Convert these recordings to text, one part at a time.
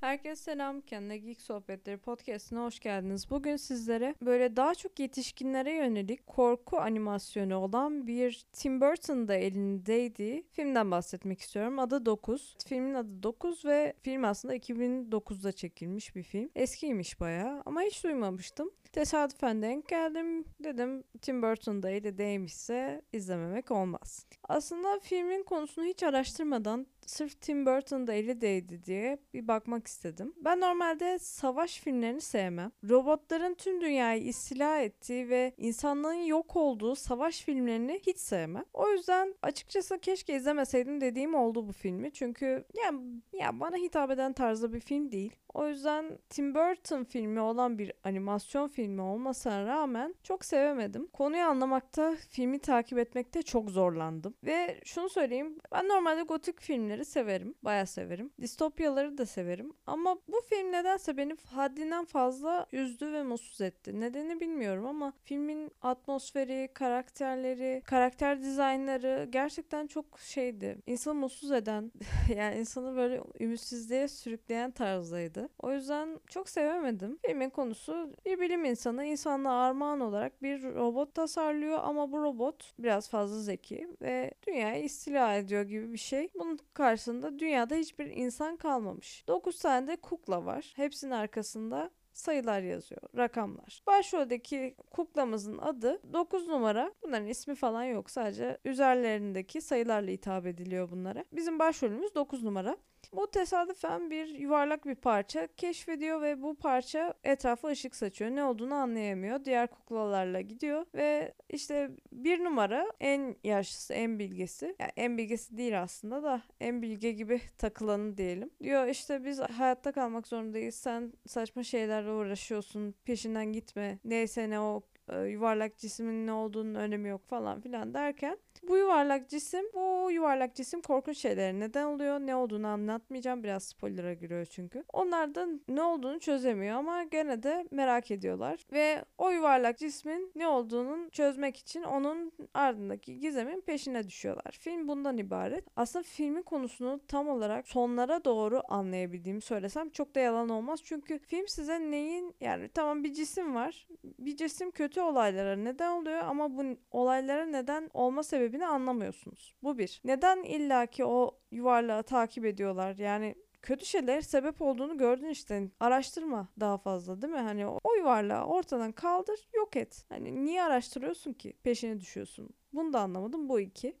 Herkese selam. Kendine Geek Sohbetleri podcastine hoş geldiniz. Bugün sizlere böyle daha çok yetişkinlere yönelik korku animasyonu olan bir Tim Burton'da elindeydi filmden bahsetmek istiyorum. Adı 9. Filmin adı 9 ve film aslında 2009'da çekilmiş bir film. Eskiymiş bayağı ama hiç duymamıştım. Tesadüfen denk geldim. Dedim Tim Burton'da elindeymişse izlememek olmaz. Aslında filmin konusunu hiç araştırmadan sırf Tim Burton'da eli değdi diye bir bakmak istedim. Ben normalde savaş filmlerini sevmem. Robotların tüm dünyayı istila ettiği ve insanlığın yok olduğu savaş filmlerini hiç sevmem. O yüzden açıkçası keşke izlemeseydim dediğim oldu bu filmi. Çünkü ya, ya bana hitap eden tarzda bir film değil. O yüzden Tim Burton filmi olan bir animasyon filmi olmasına rağmen çok sevemedim. Konuyu anlamakta, filmi takip etmekte çok zorlandım. Ve şunu söyleyeyim, ben normalde gotik filmleri severim, bayağı severim. Distopyaları da severim. Ama bu film nedense beni haddinden fazla üzdü ve mutsuz etti. Nedeni bilmiyorum ama filmin atmosferi, karakterleri, karakter dizaynları gerçekten çok şeydi. İnsanı mutsuz eden, yani insanı böyle ümitsizliğe sürükleyen tarzdaydı. O yüzden çok sevemedim. Filmin konusu bir bilim insanı insanlığa armağan olarak bir robot tasarlıyor ama bu robot biraz fazla zeki ve dünyayı istila ediyor gibi bir şey. Bunun karşısında dünyada hiçbir insan kalmamış. 9 tane de kukla var. Hepsinin arkasında sayılar yazıyor, rakamlar. Başroldeki kuklamızın adı 9 numara. Bunların ismi falan yok. Sadece üzerlerindeki sayılarla hitap ediliyor bunlara. Bizim başrolümüz 9 numara. Bu tesadüfen bir yuvarlak bir parça keşfediyor ve bu parça etrafa ışık saçıyor. Ne olduğunu anlayamıyor. Diğer kuklalarla gidiyor ve işte bir numara en yaşlısı, en bilgesi. Yani en bilgesi değil aslında da en bilge gibi takılanı diyelim. Diyor işte biz hayatta kalmak zorundayız. Sen saçma şeylerle uğraşıyorsun. Peşinden gitme. Neyse ne o yuvarlak cismin ne olduğunun önemi yok falan filan derken bu yuvarlak cisim, bu yuvarlak cisim korkunç şeylere neden oluyor. Ne olduğunu anlatmayacağım. Biraz spoiler'a giriyor çünkü. Onlar da ne olduğunu çözemiyor ama gene de merak ediyorlar. Ve o yuvarlak cismin ne olduğunu çözmek için onun ardındaki gizemin peşine düşüyorlar. Film bundan ibaret. Aslında filmin konusunu tam olarak sonlara doğru anlayabildiğimi söylesem çok da yalan olmaz. Çünkü film size neyin yani tamam bir cisim var. Bir cisim kötü olaylara neden oluyor ama bu olaylara neden olma sebebi sebebini anlamıyorsunuz. Bu bir. Neden illaki o yuvarlağı takip ediyorlar? Yani kötü şeyler sebep olduğunu gördün işte. Araştırma daha fazla değil mi? Hani o yuvarlağı ortadan kaldır, yok et. Hani niye araştırıyorsun ki? Peşine düşüyorsun. Bunu da anlamadım. Bu iki.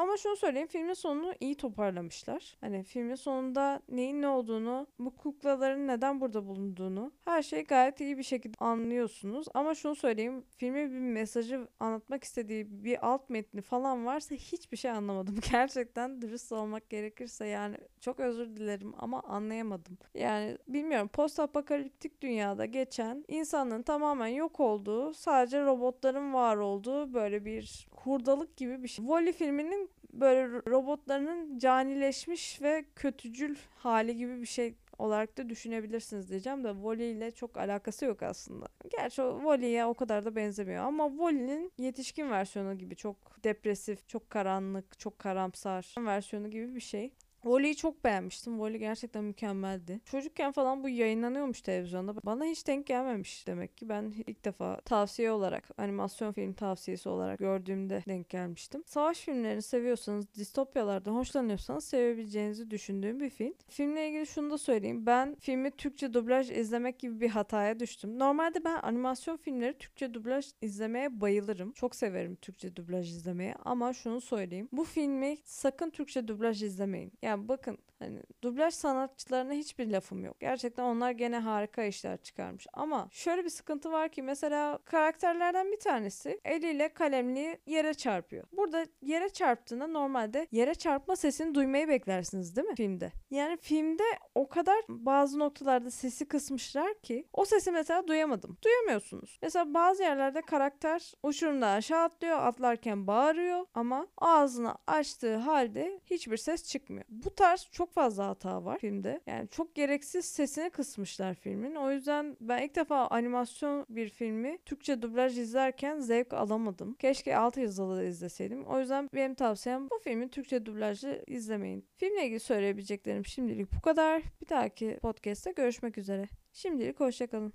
Ama şunu söyleyeyim filmin sonunu iyi toparlamışlar. Hani filmin sonunda neyin ne olduğunu, bu kuklaların neden burada bulunduğunu her şeyi gayet iyi bir şekilde anlıyorsunuz. Ama şunu söyleyeyim filmin bir mesajı anlatmak istediği bir alt metni falan varsa hiçbir şey anlamadım. Gerçekten dürüst olmak gerekirse yani çok özür dilerim ama anlayamadım. Yani bilmiyorum post apokaliptik dünyada geçen insanın tamamen yok olduğu sadece robotların var olduğu böyle bir hurdalık gibi bir şey. Wall-E filminin böyle robotlarının canileşmiş ve kötücül hali gibi bir şey olarak da düşünebilirsiniz diyeceğim de Wall-E ile çok alakası yok aslında. Gerçi o Wall-E'ye o kadar da benzemiyor ama Wall-E'nin yetişkin versiyonu gibi çok depresif, çok karanlık, çok karamsar versiyonu gibi bir şey. Voli'yi çok beğenmiştim. Voli gerçekten mükemmeldi. Çocukken falan bu yayınlanıyormuş televizyonda. Bana hiç denk gelmemiş demek ki. Ben ilk defa tavsiye olarak, animasyon film tavsiyesi olarak gördüğümde denk gelmiştim. Savaş filmlerini seviyorsanız, distopyalardan hoşlanıyorsanız sevebileceğinizi düşündüğüm bir film. Filmle ilgili şunu da söyleyeyim. Ben filmi Türkçe dublaj izlemek gibi bir hataya düştüm. Normalde ben animasyon filmleri Türkçe dublaj izlemeye bayılırım. Çok severim Türkçe dublaj izlemeyi ama şunu söyleyeyim. Bu filmi sakın Türkçe dublaj izlemeyin. Yani yani bakın hani dublaj sanatçılarına hiçbir lafım yok. Gerçekten onlar gene harika işler çıkarmış. Ama şöyle bir sıkıntı var ki mesela karakterlerden bir tanesi eliyle kalemliği yere çarpıyor. Burada yere çarptığında normalde yere çarpma sesini duymayı beklersiniz değil mi filmde? Yani filmde o kadar bazı noktalarda sesi kısmışlar ki o sesi mesela duyamadım. Duyamıyorsunuz. Mesela bazı yerlerde karakter uçurumdan aşağı atlıyor atlarken bağırıyor ama ağzını açtığı halde hiçbir ses çıkmıyor Bu tarz çok fazla hata var filmde. Yani çok gereksiz sesini kısmışlar filmin. O yüzden ben ilk defa animasyon bir filmi Türkçe dublaj izlerken zevk alamadım. Keşke alt yazılı da izleseydim. O yüzden benim tavsiyem bu filmi Türkçe dublajlı izlemeyin. Filmle ilgili söyleyebileceklerim şimdilik bu kadar. Bir dahaki podcast'te görüşmek üzere. Şimdilik hoşçakalın.